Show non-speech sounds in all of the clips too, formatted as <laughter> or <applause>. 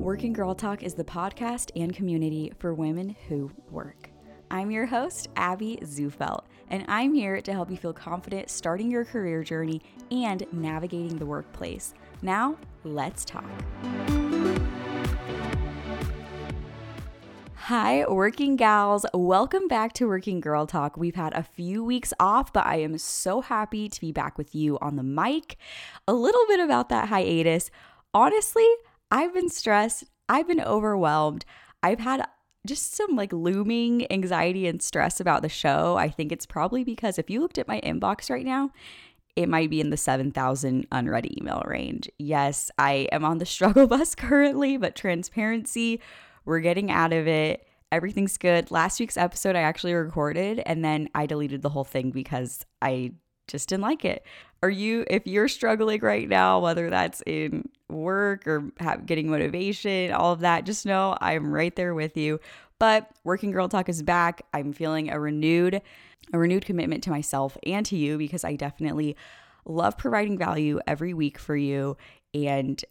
Working Girl Talk is the podcast and community for women who work. I'm your host, Abby Zufelt, and I'm here to help you feel confident starting your career journey and navigating the workplace. Now, let's talk. Hi, working gals. Welcome back to Working Girl Talk. We've had a few weeks off, but I am so happy to be back with you on the mic. A little bit about that hiatus. Honestly, I've been stressed, I've been overwhelmed. I've had just some like looming anxiety and stress about the show. I think it's probably because if you looked at my inbox right now, it might be in the 7,000 unread email range. Yes, I am on the <laughs> struggle bus currently, but transparency we're getting out of it. Everything's good. Last week's episode I actually recorded and then I deleted the whole thing because I just didn't like it. Are you, if you're struggling right now, whether that's in work or have, getting motivation, all of that, just know I'm right there with you. But Working Girl Talk is back. I'm feeling a renewed, a renewed commitment to myself and to you because I definitely love providing value every week for you. And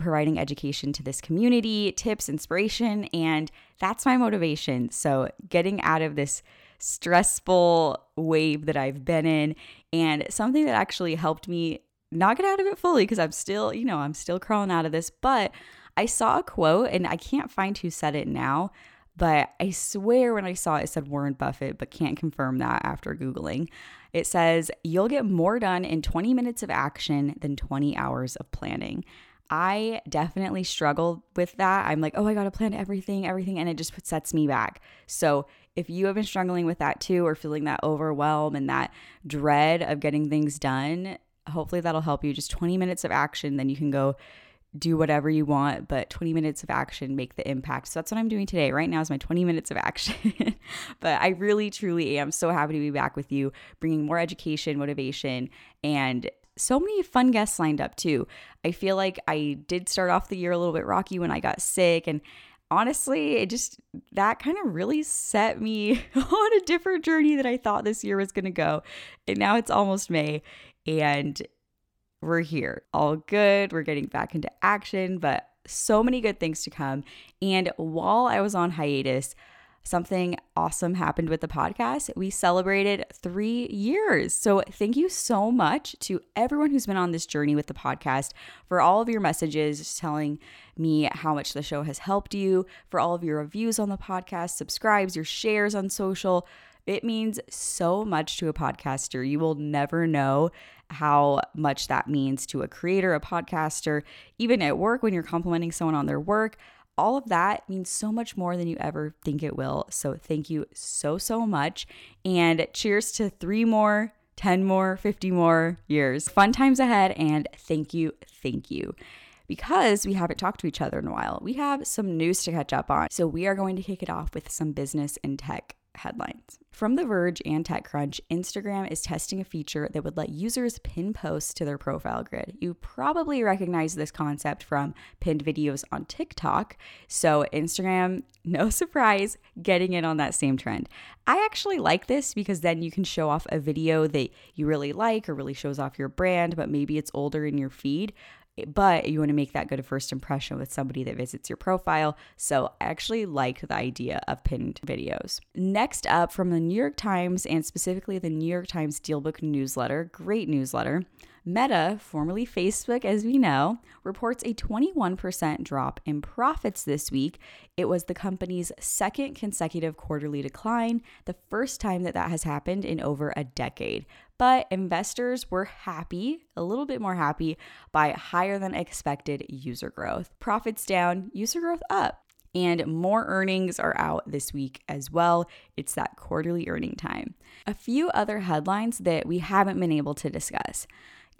providing education to this community, tips, inspiration, and that's my motivation. So, getting out of this stressful wave that I've been in, and something that actually helped me not get out of it fully because I'm still, you know, I'm still crawling out of this. But I saw a quote, and I can't find who said it now, but I swear when I saw it, it said Warren Buffett, but can't confirm that after Googling. It says, You'll get more done in 20 minutes of action than 20 hours of planning. I definitely struggle with that. I'm like, oh, I got to plan everything, everything, and it just sets me back. So, if you have been struggling with that too, or feeling that overwhelm and that dread of getting things done, hopefully that'll help you. Just 20 minutes of action, then you can go do whatever you want, but 20 minutes of action make the impact. So that's what I'm doing today. Right now is my 20 minutes of action. <laughs> but I really, truly am so happy to be back with you, bringing more education, motivation, and so many fun guests lined up too. I feel like I did start off the year a little bit rocky when I got sick and honestly, it just that kind of really set me <laughs> on a different journey that I thought this year was going to go. And now it's almost May and we're here. All good. We're getting back into action, but so many good things to come. And while I was on hiatus, something awesome happened with the podcast. We celebrated three years. So, thank you so much to everyone who's been on this journey with the podcast for all of your messages telling me how much the show has helped you, for all of your reviews on the podcast, subscribes, your shares on social. It means so much to a podcaster. You will never know how much that means to a creator, a podcaster, even at work when you're complimenting someone on their work all of that means so much more than you ever think it will. So thank you so, so much. And cheers to three more, 10 more, 50 more years. Fun times ahead. And thank you, thank you. Because we haven't talked to each other in a while, we have some news to catch up on. So we are going to kick it off with some business and tech headlines. From The Verge and TechCrunch, Instagram is testing a feature that would let users pin posts to their profile grid. You probably recognize this concept from pinned videos on TikTok. So, Instagram, <laughs> no surprise, getting in on that same trend. I actually like this because then you can show off a video that you really like or really shows off your brand, but maybe it's older in your feed but you want to make that good first impression with somebody that visits your profile. So I actually like the idea of pinned videos. Next up from the New York Times and specifically the New York Times DealBook newsletter, great newsletter. Meta, formerly Facebook as we know, reports a 21% drop in profits this week. It was the company's second consecutive quarterly decline, the first time that that has happened in over a decade but investors were happy, a little bit more happy, by higher than expected user growth. Profits down, user growth up. And more earnings are out this week as well. It's that quarterly earning time. A few other headlines that we haven't been able to discuss.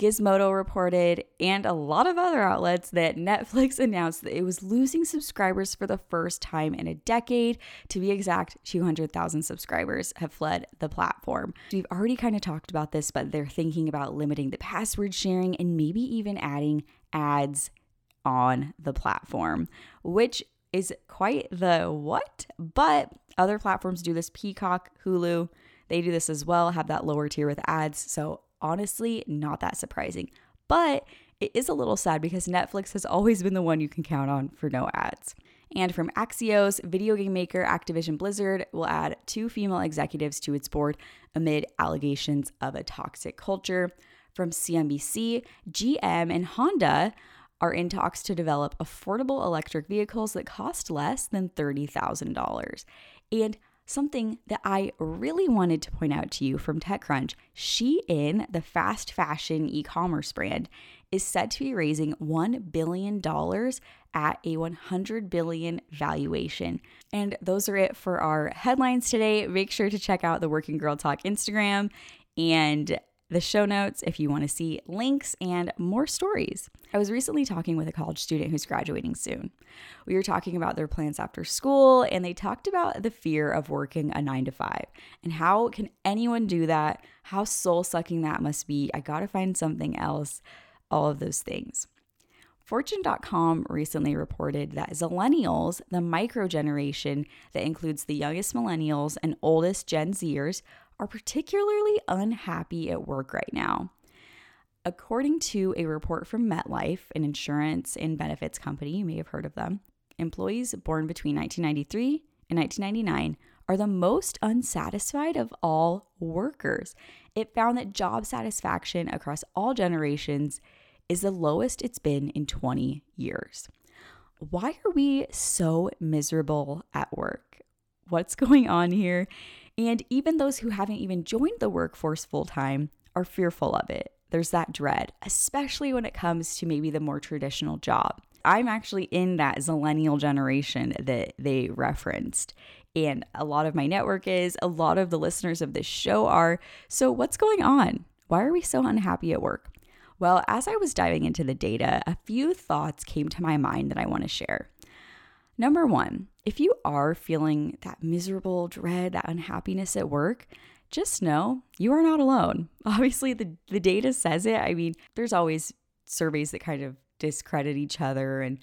Gizmodo reported, and a lot of other outlets, that Netflix <laughs> announced that it was losing subscribers for the first time in a decade. To be exact, 200,000 subscribers have fled the platform. We've already kind of talked about this, but they're thinking about limiting the password sharing and maybe even adding ads on the platform, which is quite the what? But other platforms do this Peacock, Hulu, they do this as well, have that lower tier with ads. So honestly, not that surprising. But it is a little sad because Netflix has always been the one you can count on for no ads. And from Axios, video game maker Activision Blizzard will add two female executives to its board amid allegations of a toxic culture. From CNBC, GM and Honda are in talks to develop affordable electric vehicles that cost less than $30,000. And something that I really wanted to point out to you from TechCrunch Shein, the fast fashion e commerce brand, is said to be raising $1 billion at a 100 billion valuation. And those are it for our headlines today. Make sure to check out the Working Girl Talk Instagram and the show notes if you want to see links and more stories. I was recently talking with a college student who's graduating soon. We were talking about their plans after school, and they talked about the fear of working a nine to five and how can anyone do that? How soul sucking that must be. I got to find something else, all of those things. Fortune.com recently reported that Zillennials, the micro generation that includes the youngest millennials and oldest Gen Zers, are particularly unhappy at work right now. According to a report from MetLife, an insurance and benefits company, you may have heard of them, employees born between 1993 and 1999 are the most unsatisfied of all workers. It found that job satisfaction across all generations is the lowest it's been in 20 years. Why are we so miserable at work? What's <laughs> going on here? And even those who haven't even joined the workforce full time are fearful of it. There's that dread, especially when it comes to maybe the more traditional job. I'm actually in that zillennial generation that they referenced. And a lot of my network is, a lot of the listeners of this show are. So, what's going on? Why are we so unhappy at work? Well, as I was diving into the data, a few thoughts came to my mind that I want to share. Number one, if you are feeling that miserable dread, that unhappiness at work, just know you are not alone. <laughs> Obviously, the, the data says it. I mean, there's always surveys that kind of discredit each other and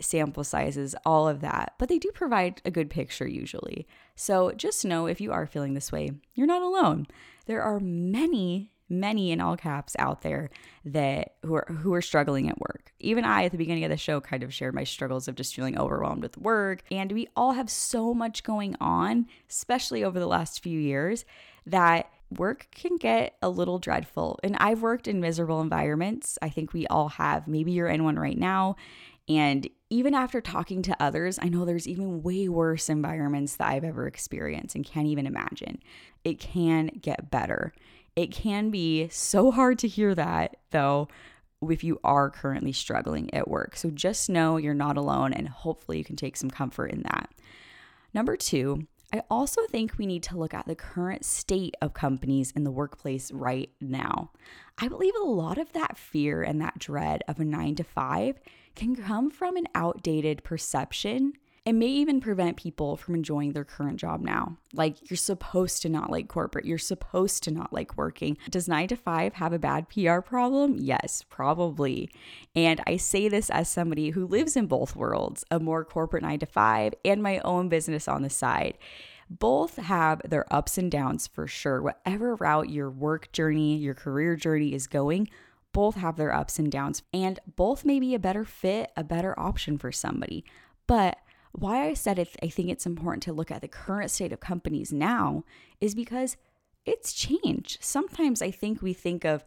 sample sizes, all of that, but they do provide a good picture usually. So just know if you are feeling this way, you're not alone. There are many many in all caps out there that who are who are struggling at work. Even I at the beginning of the show kind of shared my struggles of just feeling overwhelmed with work and we all have so much going on, especially over the last few years that work can get a little dreadful. And I've worked in miserable environments. I think we all have. Maybe you're in one right now. And even after talking to others, I know there's even way worse environments that I've ever experienced and can't even imagine. It can get better. It can be so hard to hear that, though, if you are currently struggling at work. So just know you're not alone, and hopefully you can take some comfort in that. Number two, I also think we need to look at the current state of companies in the workplace right now. I believe a lot of that fear and that dread of a nine to five can come from an outdated perception it may even prevent people from enjoying their current job now. Like, you're supposed to not like corporate, you're supposed to not like working. Does nine to five have a bad PR problem? Yes, probably. And I say this as somebody who lives in both worlds a more corporate nine to five and my own business on the side both have their ups and downs for sure. Whatever route your work journey, your career journey is going, both have their ups and downs, and both may be a better fit, a better option for somebody. But why I said it, I think it's important to look at the current state of companies now is because it's changed. Sometimes I think we think of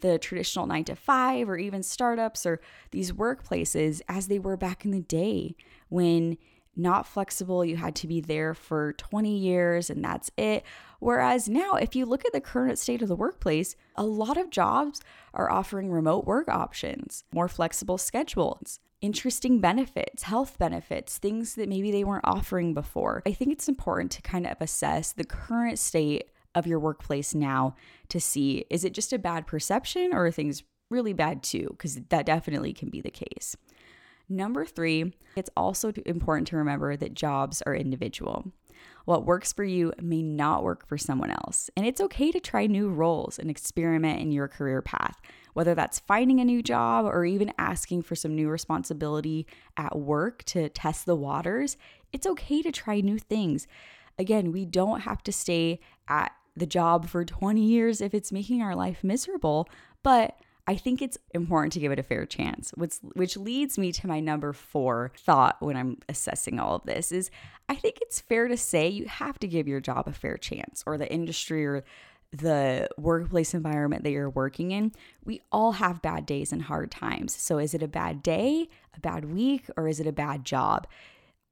the traditional nine to five or even startups or these workplaces as they were back in the day when not flexible, you had to be there for 20 years and that's it. Whereas now, if you look at the current state of the workplace, a lot of jobs are offering remote work options, more flexible schedules, interesting benefits, health benefits, things that maybe they weren't offering before. I think it's important to kind of assess the current state of your workplace now to see is it just a bad perception or are things really bad too? Because that definitely can be the case. Number three, it's also important to remember that jobs are individual. What works for you may not work for someone else. And it's okay to try new roles and experiment in your career path, whether that's finding a new job or even asking for some new responsibility at work to test the waters. It's okay to try new things. Again, we don't have to stay at the job for 20 years if it's making our life miserable. But I think it's important to give it a fair chance, which which leads me to my number 4 thought when I'm assessing all of this is I think it's fair to say you have to give your job a fair chance or the industry or the workplace environment that you're working in. We all have bad days and hard times. So is it a bad day, a bad week, or is it a bad job?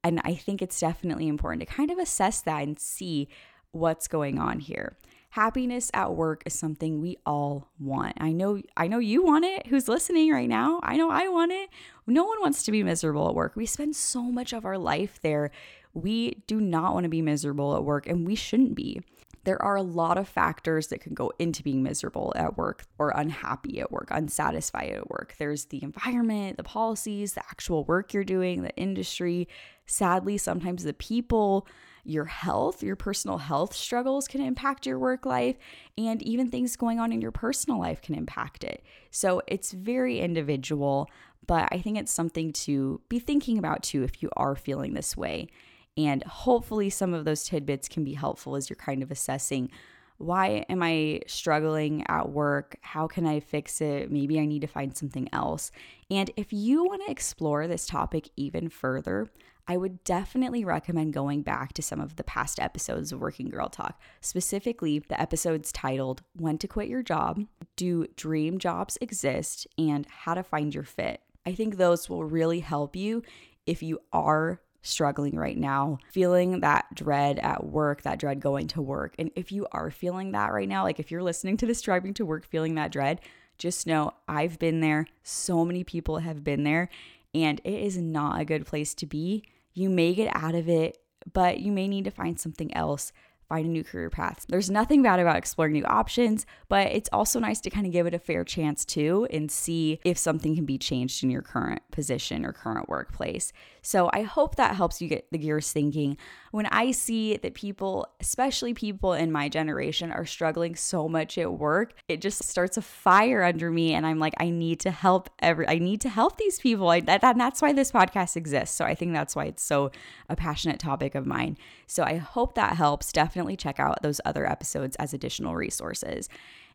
And I think it's definitely important to kind of assess that and see what's going on here. Happiness at work is something we all want. I know I know you want it who's listening right now. I know I want it. No one wants to be miserable at work. We spend so much of our life there. We do not want to be miserable at work and we shouldn't be. There are a lot of factors that can go into being miserable at work or unhappy at work, unsatisfied at work. There's the environment, the policies, the actual work you're doing, the industry, sadly sometimes the people, your health, your personal health struggles can impact your work life, and even things going on in your personal life can impact it. So it's very individual, but I think it's something to be thinking about too if you are feeling this way. And hopefully, some of those tidbits can be helpful as you're kind of assessing why am I struggling at work? How can I fix it? Maybe I need to find something else. And if you want to explore this topic even further, I would definitely recommend going back to some of the past episodes of Working Girl Talk, specifically the episodes titled When to Quit Your Job, Do Dream Jobs Exist, and How to Find Your Fit. I think those will really help you if you are struggling right now, feeling that dread at work, that dread going to work. And if you are feeling that right now, like if you're listening to this driving to work feeling that dread, just know I've been there. So many people have been there, and it is not a good place to be. You may get out of it, but you may need to find something else find a new career path. There's nothing bad about exploring new options, but it's also nice to kind of give it a fair chance too and see if something can be changed in your current position or current workplace. So I hope that helps you get the gears thinking. When I see that people, especially people in my generation, are struggling so much at work, it just starts a fire under me and I'm like I need to help every I need to help these people. I, that, that's why this podcast exists. So I think that's why it's so a passionate topic of mine. So I hope that helps. Definitely definitely check out those other episodes as additional resources.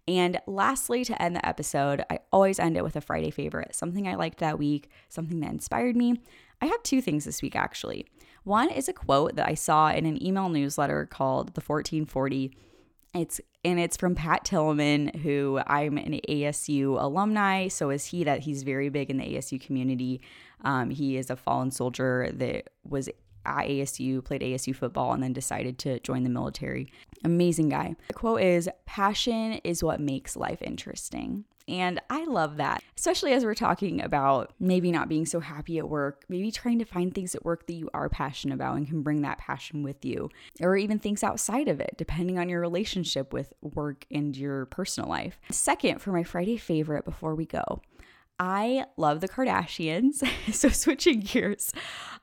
And lastly, to end the episode, I always end it with a Friday favorite, something I liked that week, something that inspired me. I have two things this week actually. One is a quote that I saw in an email newsletter called The 1440. It's and it's from Pat Tillman, who I'm an ASU alumni. So is he that he's very big in the ASU community. Um, he is a fallen soldier that was at ASU, played ASU football, and then decided to join the military. Amazing guy. The quote is Passion is what makes life interesting. And I love that, especially as we're talking about maybe not being so happy at work, maybe trying to find things at work that you are passionate about and can bring that passion with you, or even things outside of it, depending on your relationship with work and your personal life. Second, for my Friday favorite before we go, I love the Kardashians. <laughs> so, switching gears,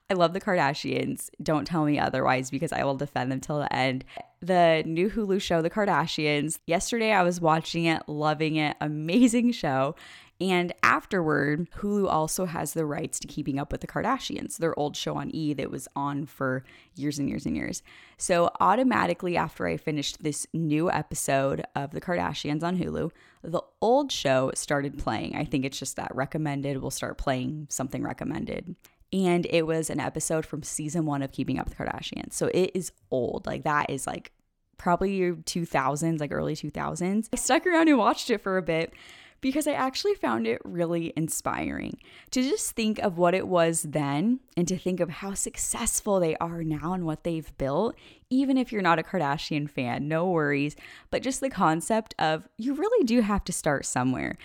I love the Kardashians. Don't tell me otherwise because I will defend them till the end. The new Hulu show, The Kardashians. Yesterday I was watching it, loving it. Amazing show. And afterward, Hulu also has the rights to Keeping Up with the Kardashians, their old show on E that was on for years and years and years. So, automatically, after I finished this new episode of The Kardashians on Hulu, the old show started playing. I think it's just that recommended will start playing something recommended and it was an episode from season one of Keeping Up with the Kardashians. So it is old. Like that is like probably your 2000s, like early 2000s. I stuck around and watched it for a bit because I actually found it really inspiring to just think of what it was then and to think of how successful they are now and what they've built. Even if you're not a Kardashian fan, no worries. But just the concept of you really do have to start somewhere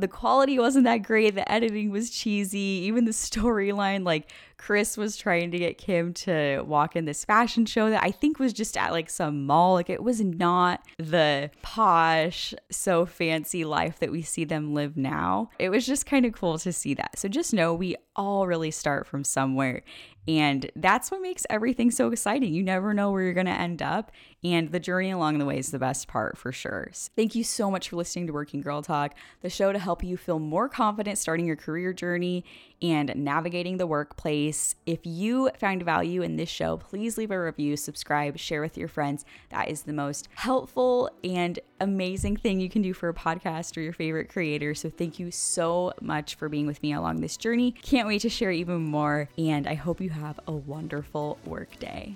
the quality wasn't that great. The editing was cheesy. Even the storyline, like Kris was trying to get Kim to walk in this fashion show that I think was just at like some mall. Like it was not the posh, so fancy life that we see them live now. It was just kind of cool to see that. So just know we all really start from somewhere. And that's what makes everything so exciting. You never know where you're going to end up. And the journey along the way is the best part for sure. So thank you so much for listening to Working Girl Talk, the show to help you feel more confident starting your career journey and navigating the workplace If you found value in this show, please leave a review, subscribe, share with your friends. That is the most helpful and amazing thing you can do for a podcast or your favorite creator. So thank you so much for being with me along this journey. Can't wait to share even more, and I hope you have a wonderful work day.